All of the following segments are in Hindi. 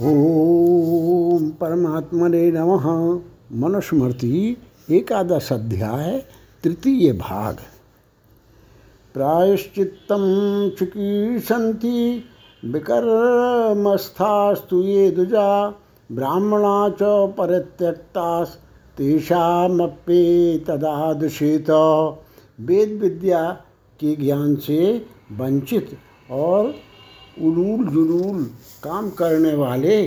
ओम परमात्मने नमः। मनुस्मृति एकादश अध्याय तृतीय भाग। प्रायश्चित्तं चिकीर्षन्ति विकर्मस्थास्तु ये दुजा, ब्राह्मणा च परित्यक्तास् तेषामप्ये तदादृशेत वेद विद्या के ज्ञान से वंचित और उलूल जुलूल काम करने वाले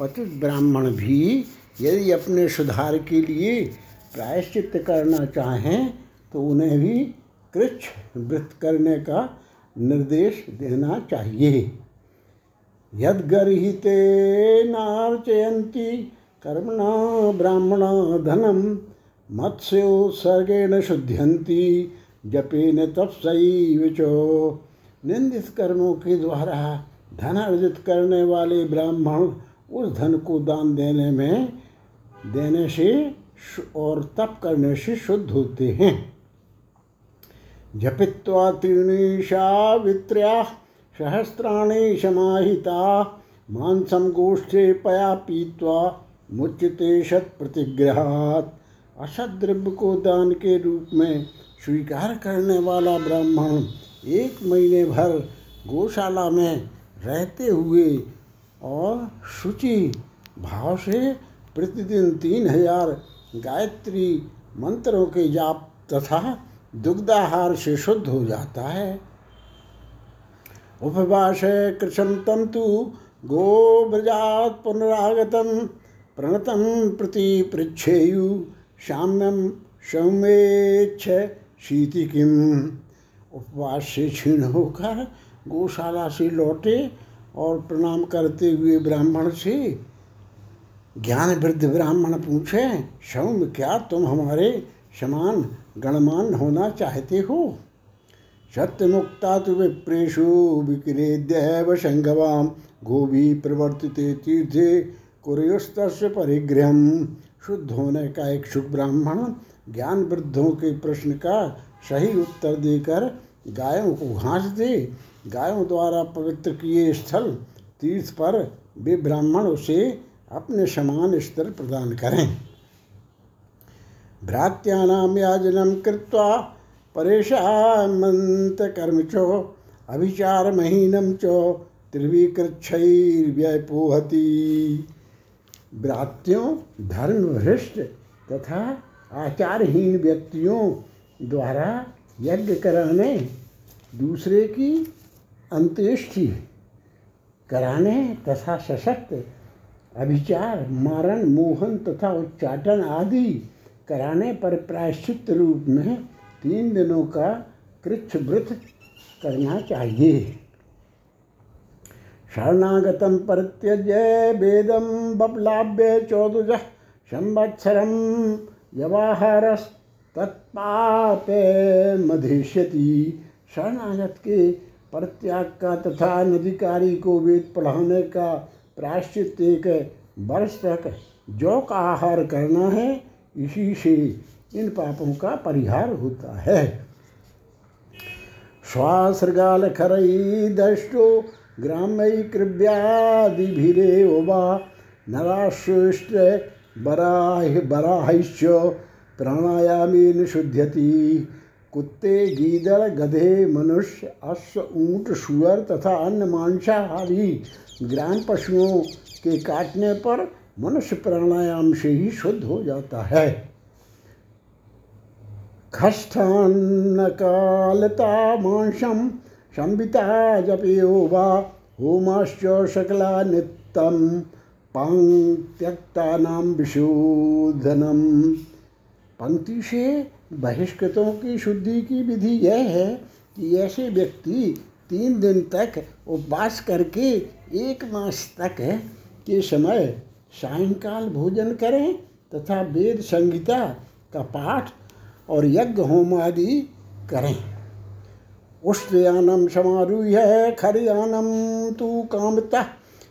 पतित ब्राह्मण भी यदि अपने सुधार के लिए प्रायश्चित करना चाहें तो उन्हें भी कृच्छ वृत्त करने का निर्देश देना चाहिए। यदगर्हिते नार्चयन्ति कर्मणा ब्राह्मणा धनम मत्स्योत्सर्गेण शुद्ध्यन्ति जपेन तपसैव चो निंदित कर्मों के द्वारा धन अर्जित करने वाले ब्राह्मण उस धन को दान देने में, देने से और तप करने से शुद्ध होते हैं। जपित्वा तीर्णीशा वित्र्या सहस्राणी समाहिता मांसम गोष्ठे पया पीत्वा मुच्यते शत प्रतिग्रहात। असद द्रव्य को दान के रूप में स्वीकार करने वाला ब्राह्मण एक महीने भर गौशाला में रहते हुए और शुचि भाव से प्रतिदिन तीन हज़ार गायत्री मंत्रों के जाप तथा दुग्धाहार से शुद्ध हो जाता है। उपवास कृषम तम तु गोब्रजात पुनरागतम प्रणतम प्रति पृछेयु साम्यम सौमेच्छ शीति किम उपवास से क्षीण होकर गौशाला से लौटे और प्रणाम करते हुए ब्राह्मण से ज्ञान वृद्ध ब्राह्मण पूछे सौम्य क्या तुम हमारे समान गणमान होना चाहते हो? सत्य मुक्ता तो विप्रेशु विक्रेद्य संगवाम गोभी प्रवर्तिते तीर्थे कुरयुस्त परिग्रह शुद्ध होने का एक इच्छुक ब्राह्मण ज्ञान वृद्धों के प्रश्न का सही उत्तर देकर गायों को घास दे, गायों द्वारा पवित्र किए स्थल, तीर्थ पर वे ब्राह्मण उसे अपने समान स्तर प्रदान करें। भ्रात्यानाम याजनम कृत्वा कर्म चो अभिचार महीनम चो त्रिविकृक्षैर्व्यपोहति भ्रात्यों धर्म भ्रष्ट तथा आचारहीन व्यक्तियों द्वारा यज्ञ कराने दूसरे की अंत्येष्टि कराने तथा सशक्त अभिचार, मारण, मोहन तथा उच्चाटन आदि कराने पर प्रायश्चित रूप में तीन दिनों का कृच्छ व्रत करना चाहिए। शरणागतम परित्यज्य वेदम बपलाभ्य चौदुज, संवत्सरम यवाहारस तत्पाप मधिष्यति शरणागत के परित्याग का तथा नदिकारी को वेद पढ़ाने का प्रायश्चित एक वर्ष तक जौ का आहार करना है, इसी से इन पापों का परिहार होता है। श्वासृगाल खरई दष्टो ग्राम्य कृव्यादिभिरे वा नराश्रेष्ठ बराह बराहिश्च प्राणायामेन शुद्ध्यति कुत्ते गीदड़ गधे, मनुष्य, अश्व, ऊँट, सुअर तथा अन्य मांसाहारी ग्राम पशुओं के काटने पर मनुष्य प्राणायाम से ही शुद्ध हो जाता है। खष्ठान्नकालता मांसम संविता जपयो वा होमाश्च शकला नित्यम पांग त्यक्ता नाम विशोधनम। पंक्ति से बहिष्कृतों की शुद्धि की विधि यह है कि ऐसे व्यक्ति तीन दिन तक उपवास करके एक मास तक के समय सायंकाल भोजन करें तथा वेद संहिता का पाठ और यज्ञ होम आदि करें। उष्णयानम समारूह्य खरयानम तु कामता,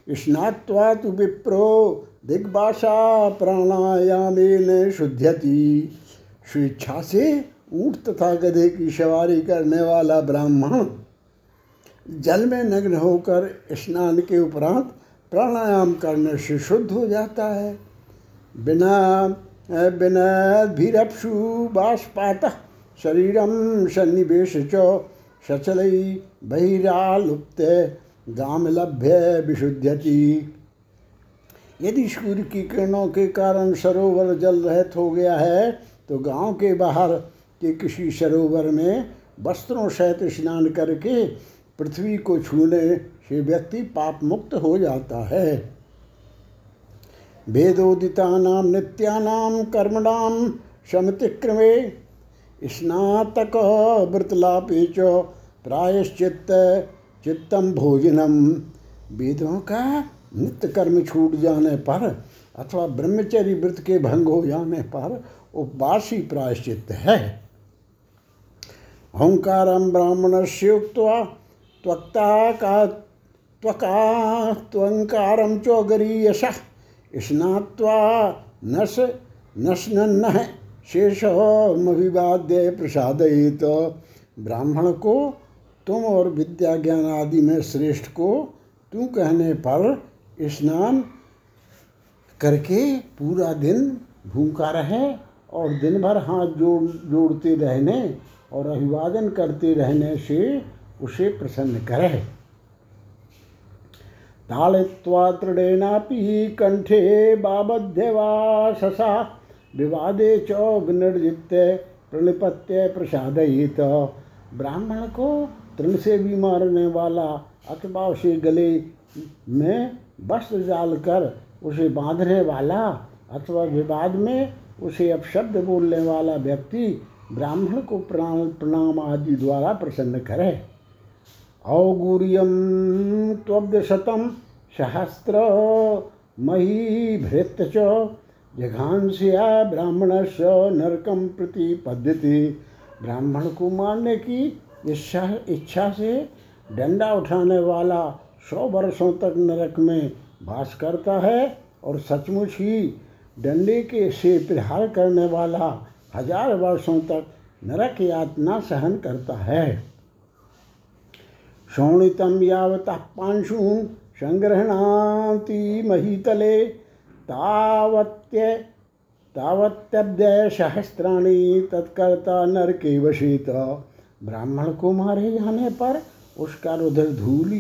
स्नात्वा तु विप्रो दिग्भाषा प्राणायामेन शुद्ध्यति स्वेच्छा से ऊट तथा गधे की सवारी करने वाला ब्राह्मण जल में नग्न होकर स्नान के उपरांत प्राणायाम करने से शुद्ध हो जाता है। बिना बिना भीरपशु बाष्पात शरीरम सन्निवेश च सचल बहिरालुप्त गाम लभ्य विशुद्धति यदि सूर्य की किरणों के कारण सरोवर जल रहित हो गया है तो गाँव के बाहर के किसी सरोवर में वस्त्रों सहित स्नान करके पृथ्वी को छूने से व्यक्ति पाप मुक्त हो जाता है। वेदोदिता नित्यानाम कर्मणाम समतिक्रमे स्नातक व्रतलापे च प्रायश्चित चित्तम भोजनम वेदों का नित्य कर्म छूट जाने पर अथवा ब्रह्मचर्य व्रत के भंग हो जाने पर उपवास ही प्रायश्चित है। ओंकार ब्राह्मण से उक्त्वा त्वक्ता का त्वका त्वंकारम चौगरीयश स्नात्वा शेष मभिवाद्य प्रसादित ब्राह्मण को तुम और विद्या ज्ञान आदि में श्रेष्ठ को तू कहने पर स्नान करके पूरा दिन भूखा रहे। और दिन भर हाथ जोड़, जोड़ते रहने और अभिवादन करते रहने से उसे प्रसन्न करे। ताड़ित्वा तृणेनापि कंठे बाबध्य ससा विवादे च विनिर्जित्य प्रणिपत्य प्रसादित ब्राह्मण को तृण से भी मारने वाला अथवा उसे गले में वस्त्र डालकर उसे बांधने वाला अथवा विवाद में उसे अपशब्द बोलने वाला व्यक्ति ब्राह्मण को प्रणाम प्रणाम आदि द्वारा प्रसन्न करे। औगुर्यम त्वब्दशतम सहस्त्र मही भृत च जघांस्या ब्राह्मण स नरकम प्रति पद्धति ब्राह्मण को मारने की इच्छा इच्छा से डंडा उठाने वाला सौ वर्षों तक नरक में वास करता है और सचमुच ही डंडे के से प्रहार करने वाला हज़ार वर्षों तक नरक यातना सहन करता है। शोणितम यावत पांशु संग्रहणाति महीतले तावत्य तावत्यब्दय सहस्त्राणी तत्कर्ता नर के वशीत। ब्राह्मण को मारे जाने पर उसका रुधिर धूली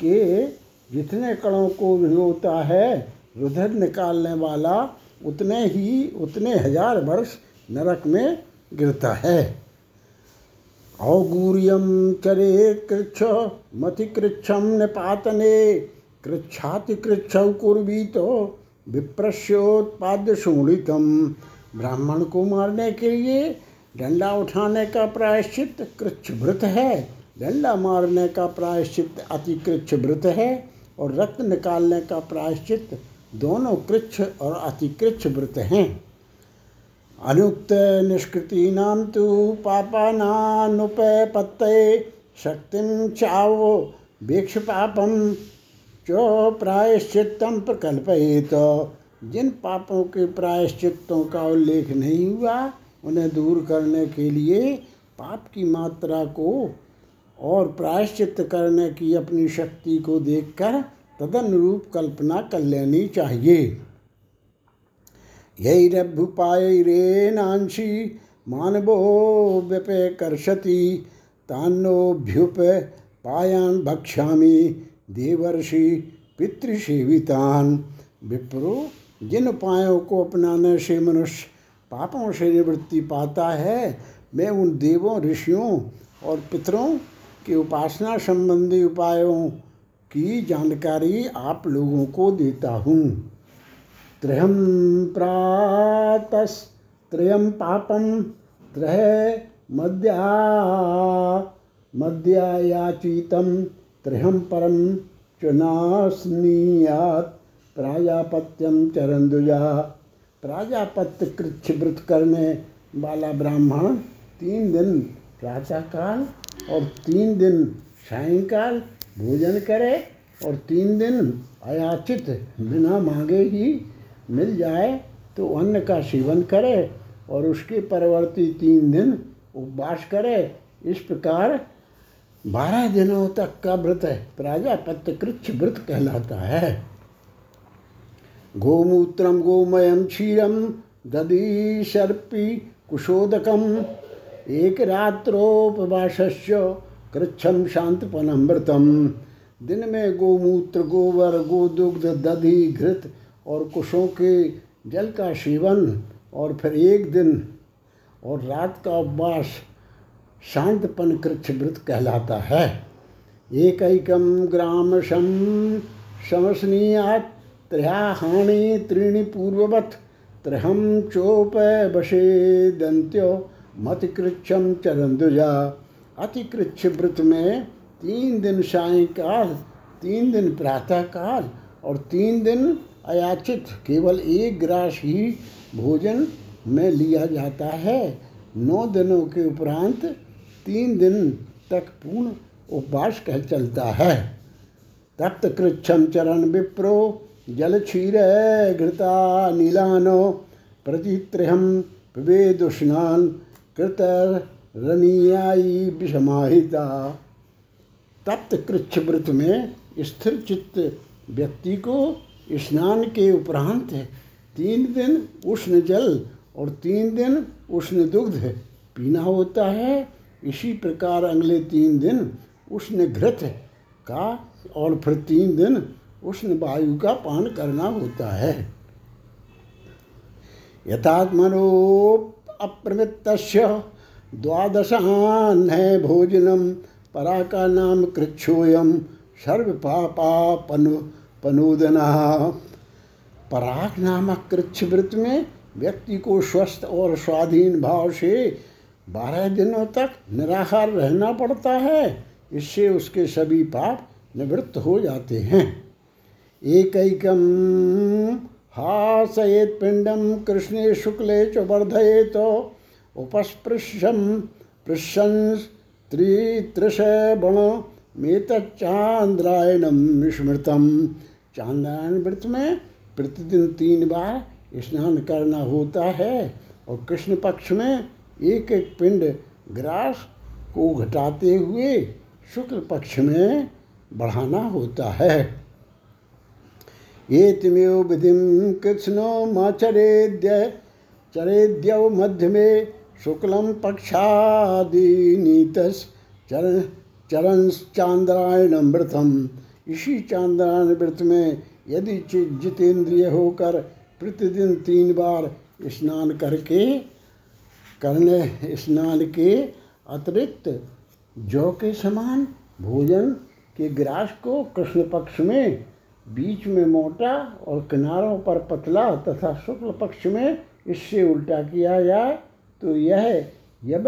के जितने कणों को भिगोता है रुधिर निकालने वाला उतने ही, उतने हज़ार वर्ष नरक में गिरता है। औगूर्यम चरे कृच्छ, मति कृच्छम निपातने, कृच्छाति कृच्छ कुर्वी तो विप्रस्योत्पाद्य शोणितम ब्राह्मण को मारने के लिए डंडा उठाने का प्रायश्चित कृच्छ भृत है। डंडा मारने का प्रायश्चित अतिकृच्छ व्रत है और रक्त निकालने का प्रायश्चित दोनों कृच्छ और अतिकृच्छ व्रत हैं। अनुक्त निष्कृति नाम तो पापानुपत्त शक्ति चावो वीक्ष पापम चो प्रायश्चितम प्रकल्पित जिन पापों के प्रायश्चितों का उल्लेख नहीं हुआ, उन्हें दूर करने के लिए पाप की मात्रा को और प्रायश्चित करने की अपनी शक्ति को देखकर तदनुरूप कल्पना कर लेनी चाहिए। यही रभ्युपायरेनांशी मानवो व्यपे कर्षति तान्नोभ्युप पायान भक्ष्यामी देवर्षि पितृसेवितान। विप्रो, जिन उपायों को अपनाने से मनुष्य पापों से निवृत्ति पाता है, मैं उन देवों, ऋषियों और पितरों की उपासना संबंधी उपायों की जानकारी आप लोगों को देता हूँ। त्रयम प्रातस त्रयम पापम त्रय मद्या मद्यायाचितम त्रयम परम चुनास्नीयात प्राजापत्यम चरंदुजा प्राजापत्य कृच्छ व्रत करने वाला ब्राह्मण, तीन दिन प्रातःकाल और तीन दिन सायंकाल भोजन करे और तीन दिन अयाचित बिना मांगे ही मिल जाए तो अन्न का सेवन करे और उसके परवर्ती तीन दिन उपवास करे। इस प्रकार बारह दिनों तक का व्रत है प्राजापत्य कृच्छ व्रत कहलाता है। गोमूत्रम गोमयम क्षीरम दधी सर्पी कुशोदकम। एक रात्रोपवास्य कृच्छम शांतपनम व्रतम दिन में गोमूत्र गोबर गोदुग्ध, दधि, घृत और कुशों के जल का सेवन और फिर एक दिन और रात का उपवास शांतपन कृच्छ व्रत कहलाता है। एक एकम ग्राम शम शमसनीयात त्रयाहाणी त्रीणि पूर्ववत त्रहम चोप बशे दंत्यो मत कृच्छम चरंदुजा अतिकृच्छ व्रत में तीन दिन सायकाल, तीन दिन प्रातःकाल और तीन दिन अयाचित, केवल एक ग्रास ही भोजन में लिया जाता है। नौ दिनों के उपरांत तीन दिन तक पूर्ण उपवास कह चलता है। तप्त कृच्छम चरण विप्रो, जल क्षीर घृता नीलानो प्रतित्रहम विवेदुष्णान कृत रनियाई विषमाहिता। तप्त कृच्छ व्रत में स्थिर चित्त व्यक्ति को स्नान के उपरांत तीन दिन उष्ण जल और तीन दिन उष्ण दुग्ध पीना होता है। इसी प्रकार अगले तीन दिन उष्ण घृत का और फिर तीन दिन उष्ण वायु का पान करना होता है। यथात्मनो अप्रवृत्त द्वादशान है भोजनम परा का नाम कृच्छोयम सर्व पापा पनु पनोदना पराग नामक कृच्छ व्रत में व्यक्ति को स्वस्थ और स्वाधीन भाव से बारह दिनों तक निराहार रहना पड़ता है। इससे उसके सभी पाप निवृत्त हो जाते हैं। एक एकम हासयेत पिंडम कृष्णे शुक्ले च वर्धये तो उपस्पृशम पृशंस त्रित्रश बण। मेतचांद्रायणम स्मृतम चांद्रायण व्रत में प्रतिदिन तीन बार स्नान करना होता है और कृष्ण पक्ष में एक एक पिंड ग्रास को घटाते हुए शुक्ल पक्ष में बढ़ाना होता है। ये एतमेव विधि कृष्णो माचरेद्य चरेद्यव मध्य में शुक्लम पक्षादिनीतस चरण चरण चांद्रायण व्रतम इसी चांद्रायण व्रत में यदि जितेंद्रिय होकर प्रतिदिन तीन बार स्नान करके करने स्नान के अतिरिक्त जौ के समान भोजन के ग्रास को कृष्ण पक्ष में बीच में मोटा और किनारों पर पतला तथा शुक्ल पक्ष में इससे उल्टा किया जाए। तो यह यब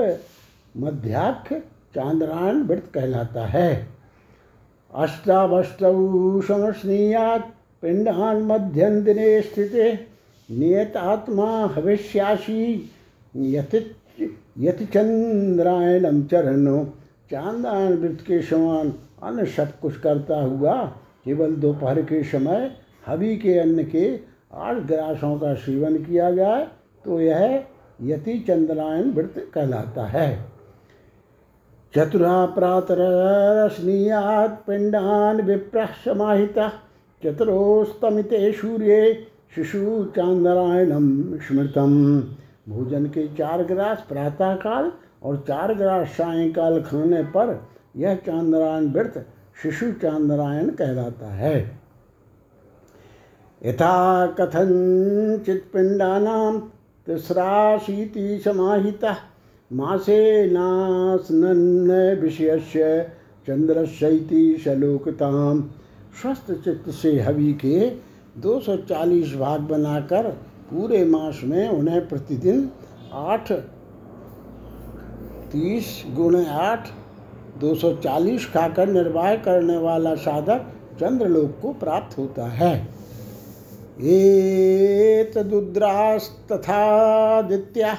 मध्याख्य चांद्रायण व्रत कहलाता है। अष्टावष्टौ समस्नीयात पिंडान मध्यम दिने स्थित, नियत आत्मा हविष्यासी, यति चंद्रायणम चरणो। चांदायन व्रत के समान अन्य सब कुछ करता हुआ केवल दोपहर के समय हवि के अन्न के आठ ग्रासों का सेवन किया जाए तो यह यति चंद्रायन व्रत कहलाता है। चतुरा प्रातरस्नीयात् पिंडान विप्रः समाहितः चतुरोस्तमिते सूर्य शिशु चांद्रायणम स्मृतम। भोजन के चार ग्रास प्रातःकाल और चार ग्रास सायंकाल खाने पर यह चांद्रायण व्रत शिशु चांद्रायण कहलाता है। यथा कथंचित पिंडानाम तिस्राशीति समाहिता। मासे नास्नन्न विषयस्य चंद्रशैति शलोकताम। स्वस्थ चित्त से हवि के 240 भाग बनाकर पूरे मास में उन्हें प्रतिदिन आठ, तीस गुण आठ, दो सौ चालीस खाकर निर्वाह करने वाला साधक चंद्रलोक को प्राप्त होता है। एतदुद्रास्तथादित्या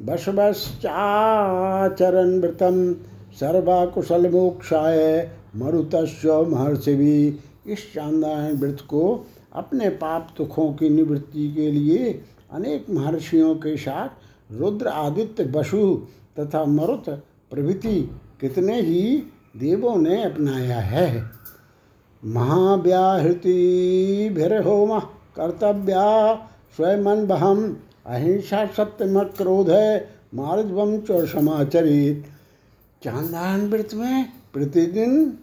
बसवश्चाचरण व्रतम सर्वाकुशल मोक्षाय मरुतस्व महर्षि भी इस चांदायन व्रत को अपने पाप दुखों की निवृत्ति के लिए अनेक महर्षियों के साथ रुद्र आदित्य बसु तथा मरुत प्रभृति कितने ही देवों ने अपनाया है। महाव्याहृतिभिर्होम। कर्तव्या स्वयं बहम अहिंसा सत्यम क्रोध मार्जवम च समाचरित। चांदान व्रत में प्रतिदिन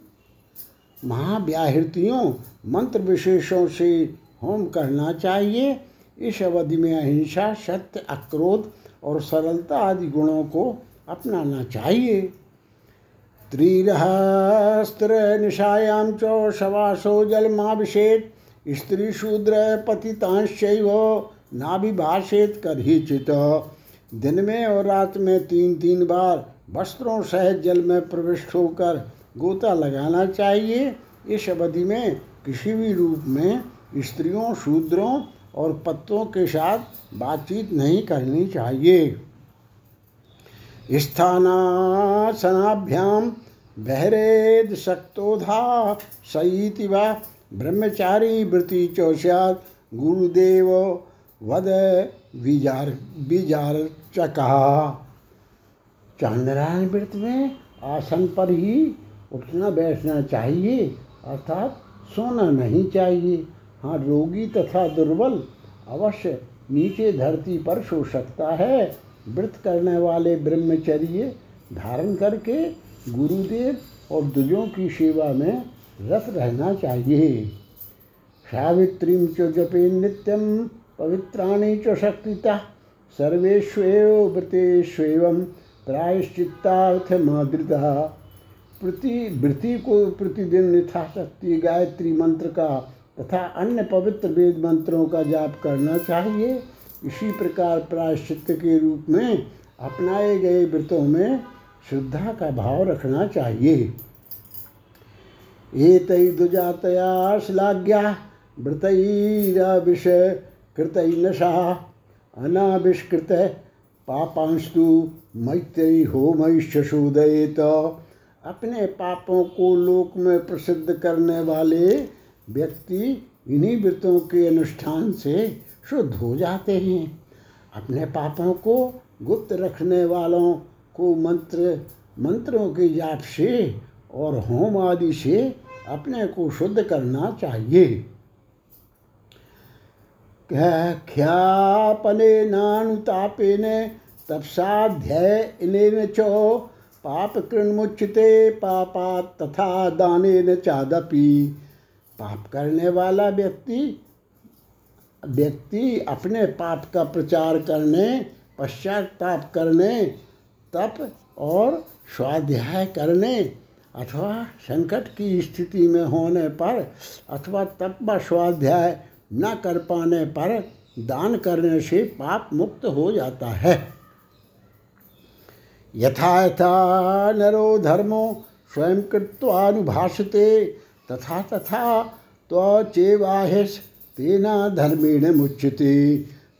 महाव्याहृतियों, मंत्र विशेषों से होम करना चाहिए। इस अवधि में अहिंसा, सत्य, अक्रोध और सरलता आदि गुणों को अपनाना चाहिए। त्रिरहस्त्र निशायाम च शवासो जलमाभिषेक। स्त्री शूद्र पतितांशैव नाभिभाषेत कर ही चित दिन में और रात में तीन तीन बार वस्त्रों सहित जल में प्रविष्ट होकर गोता लगाना चाहिए। इस अवधि में किसी भी रूप में स्त्रियों, शूद्रों और पत्तों के साथ बातचीत नहीं करनी चाहिए। स्थानासनाभ्याम बहरेद शक्तोधा सईति व ब्रह्मचारी वृत्ति चौस्यात गुरुदेव वद विजार विजार चका चांद्रायण व्रत में आसन पर ही उठना बैठना चाहिए, अर्थात सोना नहीं चाहिए। हाँ रोगी तथा दुर्बल अवश्य नीचे धरती पर सो सकता है। व्रत करने वाले ब्रह्मचर्य धारण करके गुरुदेव और दुजों की सेवा में रत रहना चाहिए। सावित्री च जपे नित्यम पवित्राणी च शक्तिता, सर्वेष्वेव व्रतेष्वेव प्रायश्चित्तार्थ मादृता प्रति वृत्ति को प्रतिदिन यथाशक्ति, गायत्री मंत्र का तथा अन्य पवित्र वेद मंत्रों का जाप करना चाहिए। इसी प्रकार प्रायश्चित के रूप में अपनाए गए व्रतों में श्रद्धा का भाव रखना चाहिए। एक दुजातया श्लाघ्या व्रतैराविष कृत नशा, अनाविष्कृत पापांस्तु मैत्री होमैश्चूदयेत अपने पापों को लोक में प्रसिद्ध करने वाले व्यक्ति इन्हीं व्रतों के अनुष्ठान से शुद्ध हो जाते हैं। अपने पापों को गुप्त रखने वालों को मंत्र, मंत्रों की जाप से और होम आदि से अपने को शुद्ध करना चाहिए। ख्यापने नानुतापेन तपसाध्याय चो पाप कृणमुच्यते पापा तथा दान चादपि। पाप करने वाला व्यक्ति व्यक्ति अपने पाप का प्रचार करने, पश्चात पश्चाताप करने, तप और स्वाध्याय करने अथवा संकट की स्थिति में होने पर अथवा तप व स्वाध्याय न कर पाने पर दान करने से पाप मुक्त हो जाता है। यथा यथा नरो धर्मो स्वयं कृत्वानुभाषते तथा तथा त्वचेवाहिस तेना धर्मेण मुच्यते।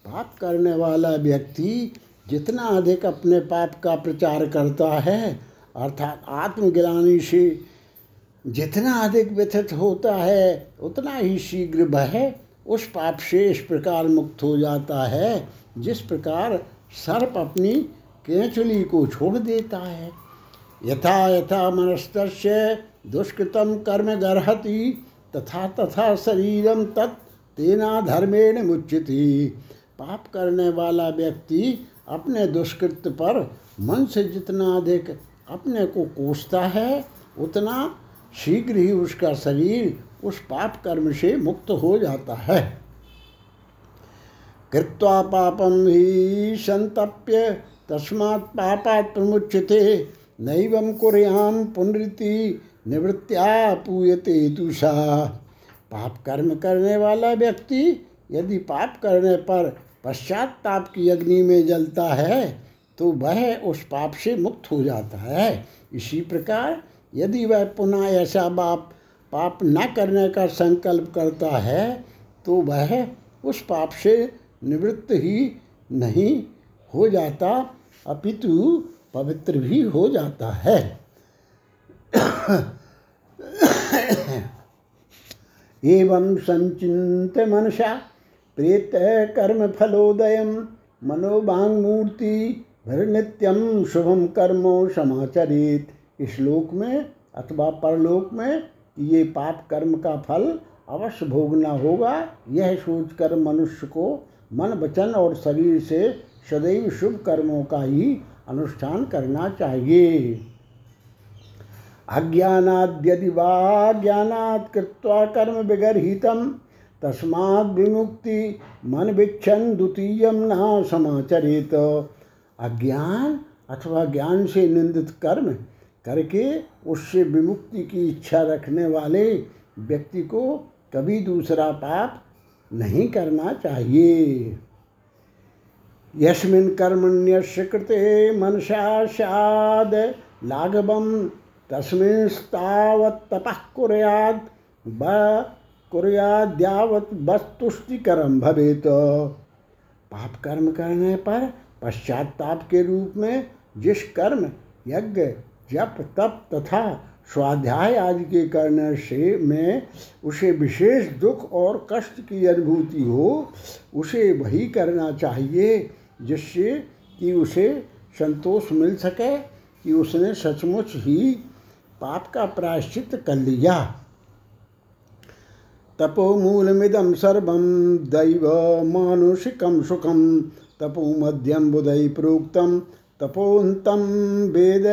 पाप करने वाला व्यक्ति जितना अधिक अपने पाप का प्रचार करता है अर्थात आत्मज्ञानी से जितना अधिक व्यथित होता है, उतना ही शीघ्र वह उस पाप से इस प्रकार मुक्त हो जाता है, जिस प्रकार सर्प अपनी केंचुली को छोड़ देता है। यथा यथा मनस्त दुष्कृतम कर्म गर्हति, तथा तथा शरीरम तत् तेना धर्मेण मुच्यति। पाप करने वाला व्यक्ति अपने दुष्कृत पर मन से जितना अधिक अपने को कोसता है, उतना शीघ्र ही उसका शरीर उस पाप कर्म से मुक्त हो जाता है। कृत्वा पापम ही संतप्य, तस्मात् पापात् प्रमुच्यते, नैवं कुर्याम पुनृति निवृत्त्या पूयते दूषा। पाप कर्म करने वाला व्यक्ति यदि पाप करने पर पश्चात पश्चाताप की अग्नि में जलता है तो वह उस पाप से मुक्त हो जाता है। इसी प्रकार यदि वह पुनः ऐसा बाप, पाप न करने का संकल्प करता है तो वह उस पाप से निवृत्त ही नहीं हो जाता, अपितु पवित्र भी हो जाता है। एवं संचिंत मनसा प्रेत कर्म फलोदय मनोबांगमूर्ति भर नित्यम शुभम कर्मो समाचरित। श्लोक में अथवा परलोक में ये पाप कर्म का फल अवश्य भोगना होगा। यह सोचकर मनुष्य को मन, वचन और शरीर से सदैव शुभ कर्मों का ही अनुष्ठान करना चाहिए। अज्ञानाद्यदि वा कृत्वा कर्म विगर्हितम। तस्माद् विमुक्ति मन विच्छन द्वितीय न समाचरित। अज्ञान अथवा ज्ञान से निंदित कर्म करके उससे विमुक्ति की इच्छा रखने वाले व्यक्ति को कभी दूसरा पाप नहीं करना चाहिए। यस्मिन् कर्मण्यस्य कृते मनसा स्याद लाघवं तस्मिंस्तावत् तपः कुर्यात् ब कुर्याद्यावत् वस्तुष्टिकरम भवेत। पाप कर्म करने पर पश्चाताप के रूप में जिस कर्म, यज्ञ, जप, तप तथा स्वाध्याय आदि के करने से में उसे विशेष दुख और कष्ट की अनुभूति हो, उसे वही करना चाहिए जिससे कि उसे संतोष मिल सके कि उसने सचमुच ही पाप का प्रायश्चित कर लिया। तपोमूलमिदं सर्वं दैव मानुषिकम सुखं तपो मध्यम बुधई प्रोक्तम तपोन्तम वेद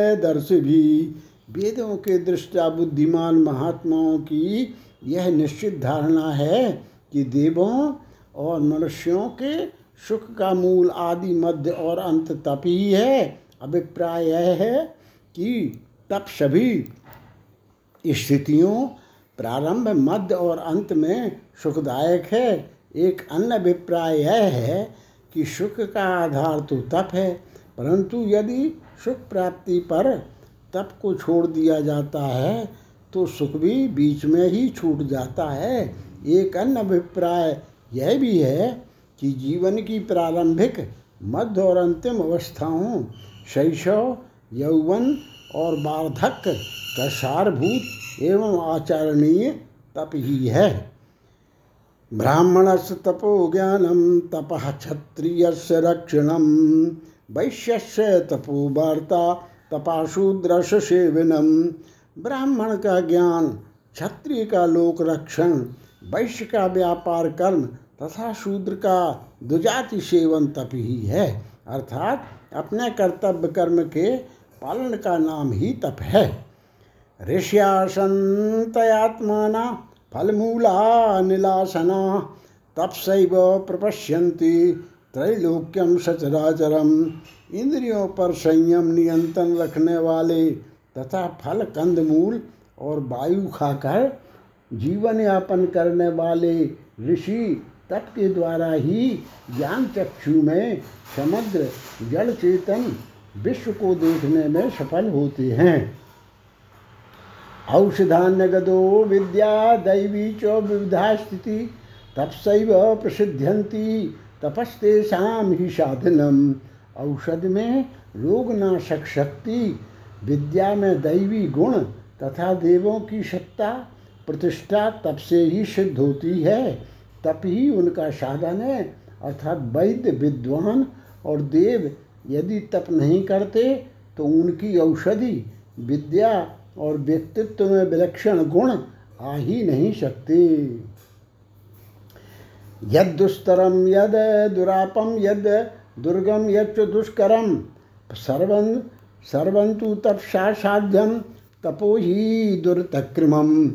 भी वेदों के दृष्टा बुद्धिमान महात्माओं की यह निश्चित धारणा है कि देवों और मनुष्यों के सुख का मूल आदि मध्य और अंत तप ही है। अभिप्राय यह है कि तप सभी स्थितियों, प्रारंभ, मध्य और अंत में सुखदायक है। एक अन्य अभिप्राय यह है कि सुख का आधार तो तप है, परंतु यदि सुख प्राप्ति पर तप को छोड़ दिया जाता है तो सुख भी बीच में ही छूट जाता है। एक अन्य अभिप्राय यह भी है कि जीवन की प्रारंभिक, मध्य और अंतिम अवस्थाओं, शैशव, यौवन और वार्धक्य का सारभूत एवं आचरणीय तप ही है। ब्राह्मण से तपो ज्ञानम तप क्षत्रिय रक्षणम वैश्य तपो वार्ता तपाशूद्र सेवनम ब्राह्मण का ज्ञान क्षत्रिय का लोक रक्षण वैश्य का व्यापार कर्म तथा शूद्र का दुजाति सेवन तप ही है। अर्थात अपने कर्तव्य कर्म के पालन का नाम ही तप है। ऋष्यासंतयात्माना फलमूला निलासना तपसैव प्रपश्यन्ति त्रैलोक्यम सचराचरम। इंद्रियों पर संयम नियंत्रण रखने वाले तथा फल कंदमूल और वायु खाकर जीवन यापन करने वाले ऋषि तप के द्वारा ही ज्ञान चक्षु में समुद्र जल चेतन विश्व को देखने में सफल होते हैं। औषधान्य गदो विद्या दैवी च विविधा स्थिति तपसैव प्रसिद्ध्यंती तपस्तेषाम ही साधनम। औषध में रोगनाशक शक्ति, विद्या में दैवी गुण तथा देवों की सत्ता, प्रतिष्ठा तप से ही सिद्ध होती है। तप ही उनका साधन है, अर्थात वैद्य, विद्वान और देव यदि तप नहीं करते तो उनकी औषधि, विद्या और व्यक्तित्व में विलक्षण गुण आ ही नहीं सकते यद दुस्तरम यद दुरापम यद दुर्गम यच्च दुष्करम सर्वन सर्वंतु तपसा साध्यम तपो ही दुर्तकृमम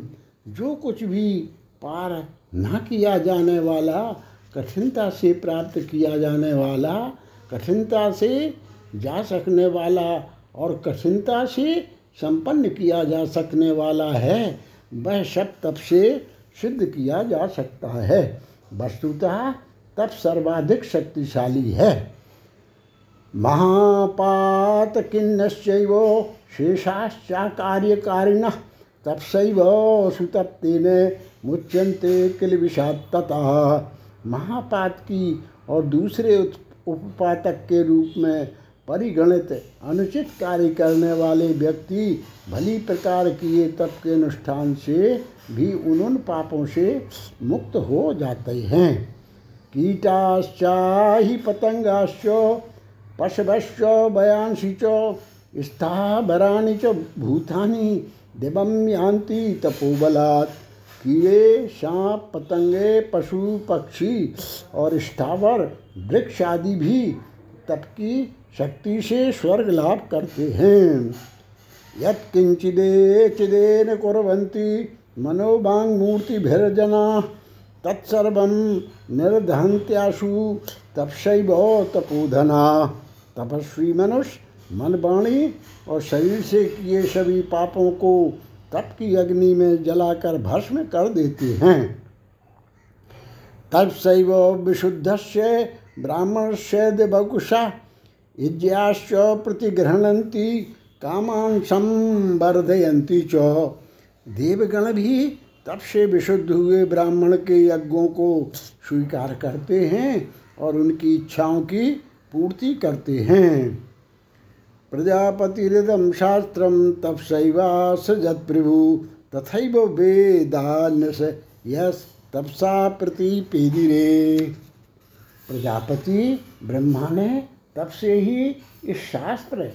जो कुछ भी पार ना किया जाने वाला, कठिनता से प्राप्त किया जाने वाला, कठिनता से जा सकने वाला और कठिनता से संपन्न किया जा सकने वाला है। वह सब तप से सिद्ध किया जा सकता है। वस्तुतः तप सर्वाधिक शक्तिशाली है। महापात किन्नश्चैव शेषाश्चा कार्यकारिण तपसैव सुतप्तेन मुच्यंते किल विषातता महापात की और दूसरे उपपातक के रूप में परिगणित, अनुचित कार्य करने वाले व्यक्ति भली प्रकार किए तप के अनुष्ठान से भी उन पापों से मुक्त हो जाते हैं। कीटाश्चा ही पतंगाश्च, पशवश्च बयांशी च स्थावराणी च भूतानि दिवम यान्ति तपोबलात्। कीड़े, सांप, पतंगे, पशु, पक्षी और स्थावर, वृक्ष आदि भी तप की शक्ति से स्वर्ग लाभ करते हैं। यत्किंचिदे चिदेन कुर्वन्ति, मनोबांग मूर्ति भिर्जना, तत्सर्व निर्धहंत्याशु तपशैव तपोधना। तपस्वी मनुष्य मन वाणी और शरीर से किए सभी पापों को तप की अग्नि में जलाकर भस्म कर देते हैं। तत्सैव विशुद्ध से ब्राह्मण से दिवकुशा इज्याश्च प्रतिगृहणंती कामान संवर्धयंती च। देवगण भी तब से विशुद्ध हुए ब्राह्मण के यज्ञों को स्वीकार करते हैं और उनकी इच्छाओं की पूर्ति करते हैं। प्रजापतिरिदम शास्त्रम तपसैवासजत प्रभु तथैव वेदान्यस यस तपसा प्रतिपेदिरे। प्रजापति ब्रह्मा ने तब से ही इस शास्त्र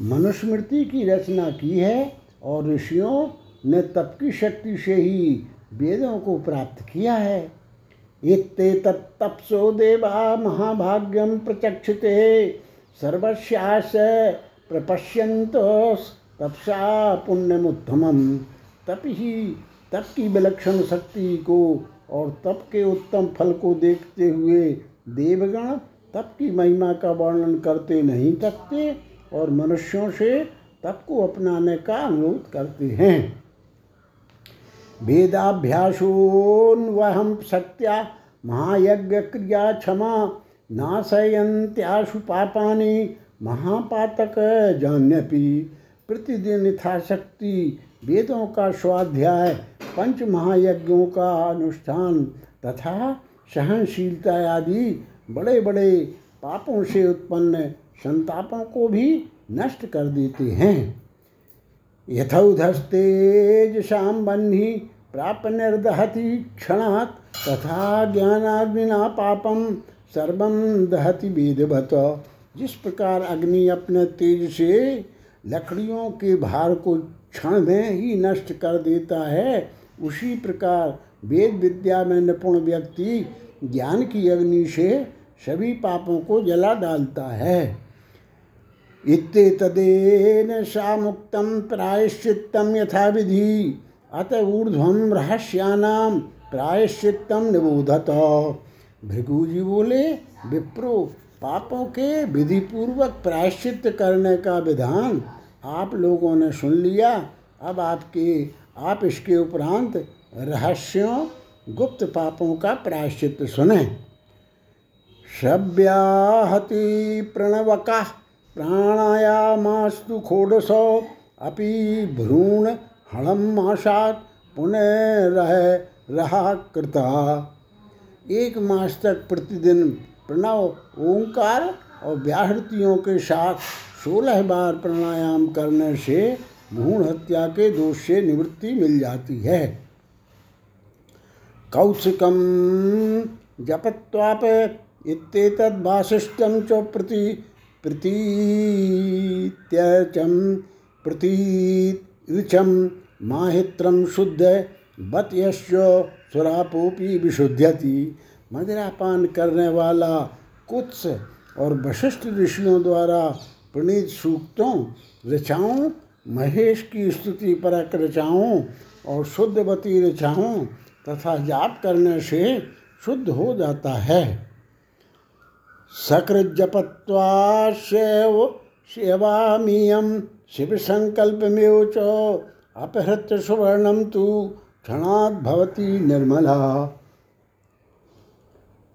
मनुस्मृति की रचना की है और ऋषियों ने तप की शक्ति से ही वेदों को प्राप्त किया है। इत्ते तत्तपसो देवा महाभाग्यम प्रचक्षते, सर्वस्यास प्रपश्यंत तपसा पुण्यमुत्तमम तप ही तप की विलक्षण शक्ति को और तप के उत्तम फल को देखते हुए देवगण तप की महिमा का वर्णन करते नहीं थकते और मनुष्यों से तप को अपनाने का अनुरोध करते हैं। वेदाभ्यासोन्वहम सत्या महायज्ञ क्रिया क्षमा नाशयंत्याशु पापानि महापातक जान्यपि। प्रतिदिन यथाशक्ति वेदों का स्वाध्याय पंच महायज्ञों का अनुष्ठान तथा सहनशीलता आदि बड़े बड़े पापों से उत्पन्न संतापों को भी नष्ट कर देते हैं। यथौधस्तेज शाम बन्ही प्राप निर्दहति क्षणात् तथा ज्ञानाग्निना पापम सर्वम दहति वेदवत। जिस प्रकार अग्नि अपने तेज से लकड़ियों के भार को क्षण में ही नष्ट कर देता है, उसी प्रकार वेद विद्या में निपुण व्यक्ति ज्ञान की अग्नि से सभी पापों को जला डालता है। इत्येतदेन सा मुक्तम प्रायश्चित्तम यथा विधि अत ऊर्ध्वम रहस्यानाम प्रायश्चित्तम निबोधत। भृगु जी बोले, विप्रो, पापों के विधि पूर्वक प्रायश्चित करने का विधान आप लोगों ने सुन लिया। अब आपके, आप इसके उपरांत रहस्यों, गुप्त पापों का प्रायश्चित सुने। श्रव्याहति प्रणवका प्राणायामास्तु खोडसो अपि भ्रूण हणम मासात पुनः रह रहा कृता। एक मास तक प्रतिदिन प्रणव, ओंकार और व्याहृतियों के साथ सोलह बार प्राणायाम करने से भ्रूण हत्या के दोष से निवृत्ति मिल जाती है। कौशिकम जपत्वाप इत्येतद् वासिष्ठं च प्रति प्रतीत्यचं प्रतीऋचं माहित्रं शुद्ध बत यश्च सुरापोपी विशुद्ध्यति मदिरापान करने वाला कुत्स और वशिष्ठ ऋषियों द्वारा प्रणीत सूक्तों, ऋचाओं, महेश की स्तुति परक ऋचाओं और शुद्धवती ऋचाओं तथा जाप करने से शुद्ध हो जाता है। सकृजपत्वाशेव सेवामीयम शिव संकल्पमेव च अपहृत सुवर्णम तो क्षणात् भवती निर्मला।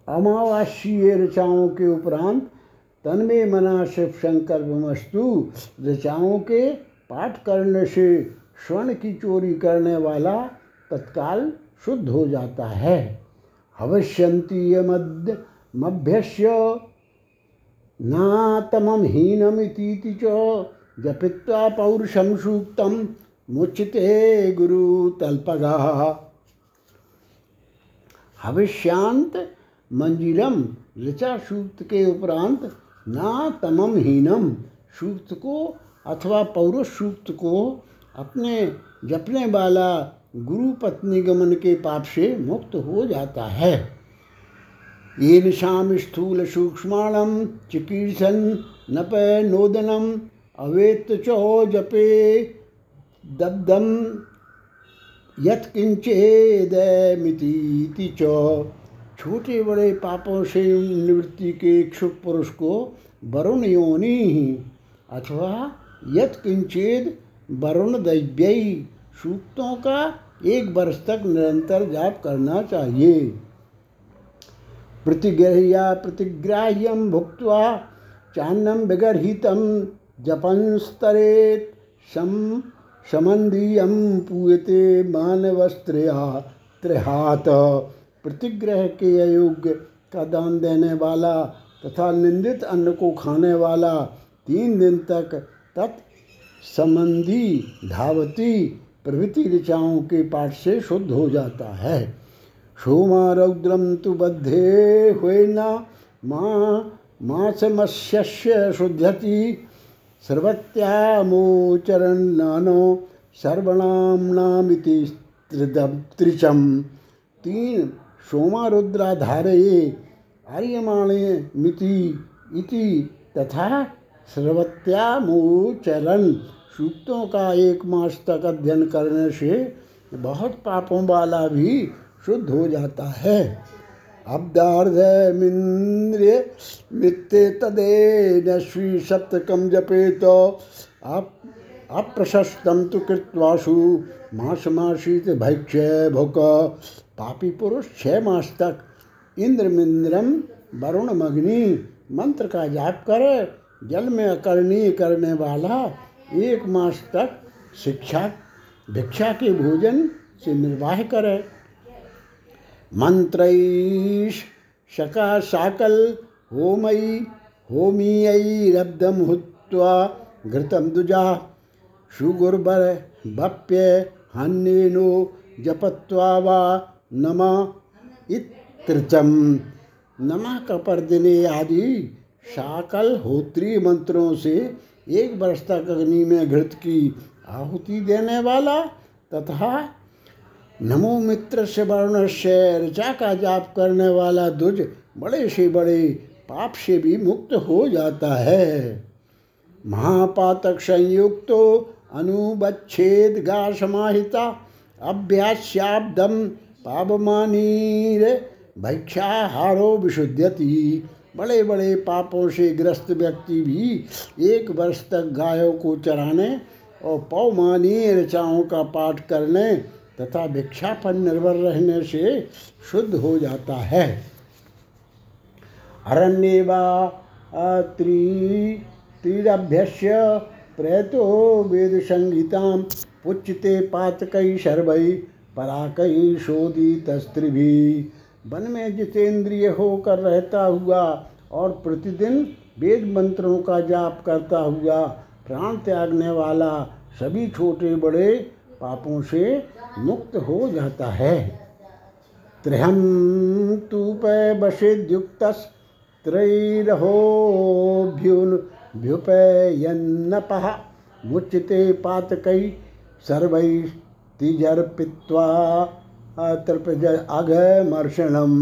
अमावास्यीय ऋचाओं के उपरांत तन्मे मना शिव शंकर वस्तु ऋचाओं के पाठ करने से स्वर्ण की चोरी करने वाला तत्काल शुद्ध हो जाता है। हवश्यंती मध्य मभ्यस्य नातमम हीनमितीति च जपित्वा पौरुषम सूक्तम मुचिते गुरु तल्पगा हविष्यांत मंजिलम ऋचा सूक्त के उपरांत ना तमम हीनम सूक्त को अथवा पौरुष सूक्त को अपने जपने वाला गुरु पत्नी गमन के पाप से मुक्त हो जाता है। ये निशाम स्थूल सूक्ष्माणम चिकीर्षन नप नोदनम अवेत चो जपे। दब्दम यत्किंचेदमिति च। छोटे बड़े पापों से निवृत्ति के इच्छुक पुरुष को वरुण योनि अथवा यत्किंचेद वरुण दैव्ययी सूक्तों का एक वर्ष तक निरंतर जाप करना चाहिए। प्रतिग्रह्या प्रतिग्राह्यम भुक्त्वा चान्नम विगर्हितम जपंस्तरेत सम समंदीयम पूयते मानवस्त्रिया त्रिहात प्रतिग्रह के अयोग्य का दान देने वाला तथा निंदित अन्न को खाने वाला तीन दिन तक तत् संबंधी धावती प्रभृति ऋचाओं के पाठ से शुद्ध हो जाता है। सोमा रौद्रम तु बद्धे हुए न माँ मासमस्य शुद्धति सर्वत्यामोचरण नानो सर्वनामनामिति त्रिचम तीन सोमारुद्राधारये आर्यमाणे मिति इति तथा सर्वत्यामोचरण सूक्तों का एक मास तक अध्ययन करने से बहुत पापों वाला भी शुद्ध हो जाता है। अब्दार्धमिंद्रिय मित्ते तदे नश्वी सप्तकम जपे तो आप अप्रशस्तम तो कृत्वासु। मास मासित भैक्ष्य भुक। पापी पुरुष छः मास तक इंद्रमिंद्रम वरुण मग्नि मंत्र का जाप करे, जल में अकरणी करने वाला एक मास तक शिक्षा, भिक्षा के भोजन से निर्वाह करे। मंत्रैश शका शाकल होमयी होमीयैरब्दम हुत्वा घृतम दुजा सुगुर्बर बप्य हन्नेनो जपत्वा वा नमा इत्रचम नमा कपर्दिने आदि शाकल होत्री मंत्रों से एक वर्ष तक अग्नि में घृत की आहुति देने वाला तथा नमो मित्र से वर्ण से ऋचा का जाप करने वाला दुज बड़े से बड़े पाप से भी मुक्त हो जाता है। महापातक संयुक्त अनुबच्छेद गा समाहिता अभ्यास्याब्दम पापमानीर भैक्षाहारो विशुद्धति बड़े बड़े पापों से ग्रस्त व्यक्ति भी एक वर्ष तक गायों को चराने और पौमानीय ऋचाओं का पाठ करने तथा भिक्षा पर निर्भर रहने से शुद्ध हो जाता है। त्रि त्रिरभ्यस्य प्रयतो वेद संहिता पुच्यते पातकई शर्वई पराकई शोधित स्त्रिभी वन में जितेंद्रिय होकर रहता हुआ और प्रतिदिन वेद मंत्रों का जाप करता हुआ प्राण त्यागने वाला सभी छोटे बड़े पापों से मुक्त हो जाता है। त्रहम तूप बसिद्युक्त त्रैरहोभ्युपयन्नपः मुच्यते पातकै सर्वैतिजर्पित्वा तर्पज अघमर्षणम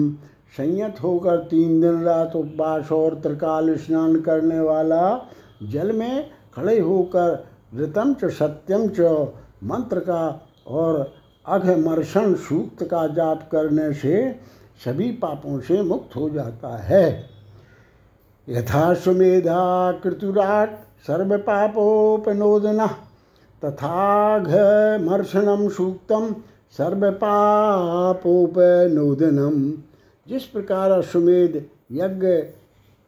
संयत होकर तीन दिन रात उपवास और त्रिकाल स्नान करने वाला जल में खड़े होकर ऋतम च सत्यम च मंत्र का और अघमर्षण सूक्त का जाप करने से सभी पापों से मुक्त हो जाता है। यथा सुमेधा कृतुराट सर्व पापोपनोदन तथाघमर्षणम सूक्तम सर्व पापोपनोदनम जिस प्रकार अश्वमेध यज्ञ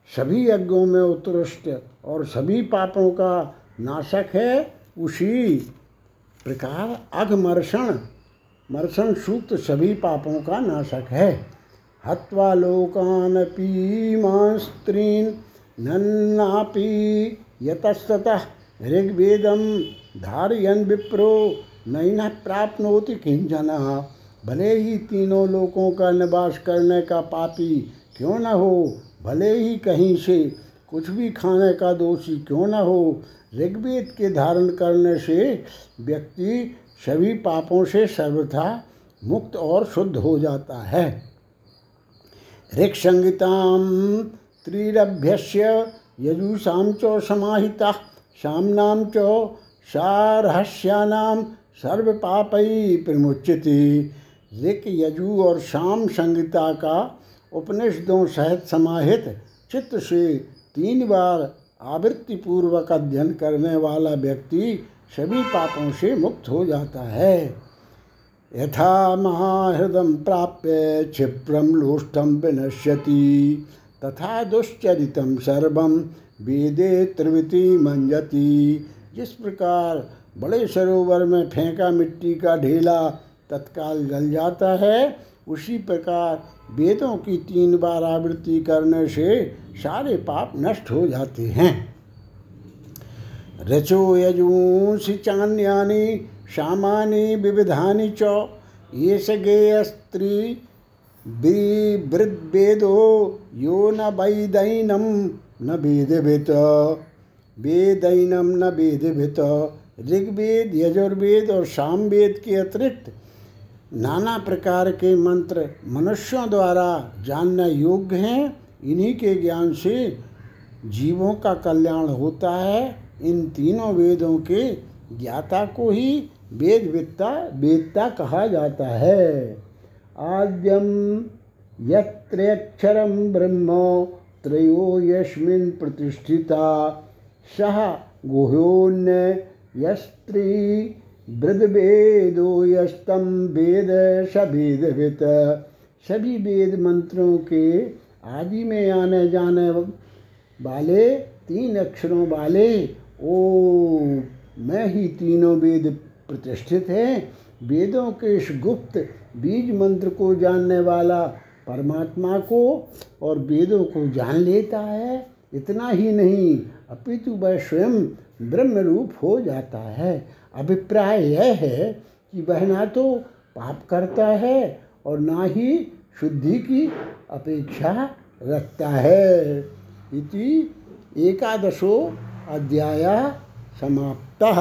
सभी यज्ञों में उत्कृष्ट और सभी पापों का नाशक है, उसी प्रकार अघमर्षण मर्षण सूक्त सभी पापों का नाशक है। हत्वा लोकान पीमास्त्रीन नन्नापि यतस्ततः ऋग्वेदम धारयन विप्रो नैन प्राप्नोति किंचन। भले ही तीनों लोकों का निवास करने का पापी क्यों न हो, भले ही कहीं से कुछ भी खाने का दोषी क्यों न हो ऋग्वेद के धारण करने से व्यक्ति सभी पापों से सर्वथा मुक्त और शुद्ध हो जाता है। ऋक् संहिताम त्रिरभ्यस्य यजुषाम च समाहिता शामनाम च सारहस्यानाम सर्व पापई ऋक, यजु और शाम संहिता का उपनिषदों सहित समाहित चित्त से तीन बार आवृत्ति पूर्वक अध्ययन करने वाला व्यक्ति सभी पापों से मुक्त हो जाता है। यथा महाहृदम प्राप्य क्षिप्रम लोष्टम विनश्यति, तथा दुश्चरितम सर्वम वेदे त्रिवृति मंजति जिस प्रकार बड़े सरोवर में फेंका मिट्टी का ढेला तत्काल जल जाता है, उसी प्रकार वेदों की तीन बार आवृत्ति करने से सारे पाप नष्ट हो जाते हैं। रचो यजूंसि चान्यानि शामानि विविधानि च, ये सगे स्त्री वृद्वेदो यो न वैदैनम न वेदभित वेदैनम न वेदभित ऋग्वेद, यजुर्वेद और सामवेद के अतिरिक्त नाना प्रकार के मंत्र मनुष्यों द्वारा जानना योग्य हैं। इन्हीं के ज्ञान से जीवों का कल्याण होता है। इन तीनों वेदों के ज्ञाता को ही वेद वेदता वेदता कहा जाता है। आद्यम यत्रक्षरम ब्रह्म त्रयो यस्मिन् प्रतिष्ठिता। सह गुह्योन्य यस्त्री वृद्वेदो यस्तम वेद सभेदभित सभी वेद मंत्रों के आदि में आने जाने वाले तीन अक्षरों वाले ओ, मैं ही तीनों वेद प्रतिष्ठित हैं। वेदों के इस गुप्त बीज मंत्र को जानने वाला परमात्मा को और वेदों को जान लेता है, इतना ही नहीं, अपितु वह स्वयं ब्रह्म रूप हो जाता है। अभिप्राय यह है कि वह ना तो पाप करता है और ना ही शुद्धि की अपेक्षा रखता है। इति एकादशो अध्याय समाप्तः।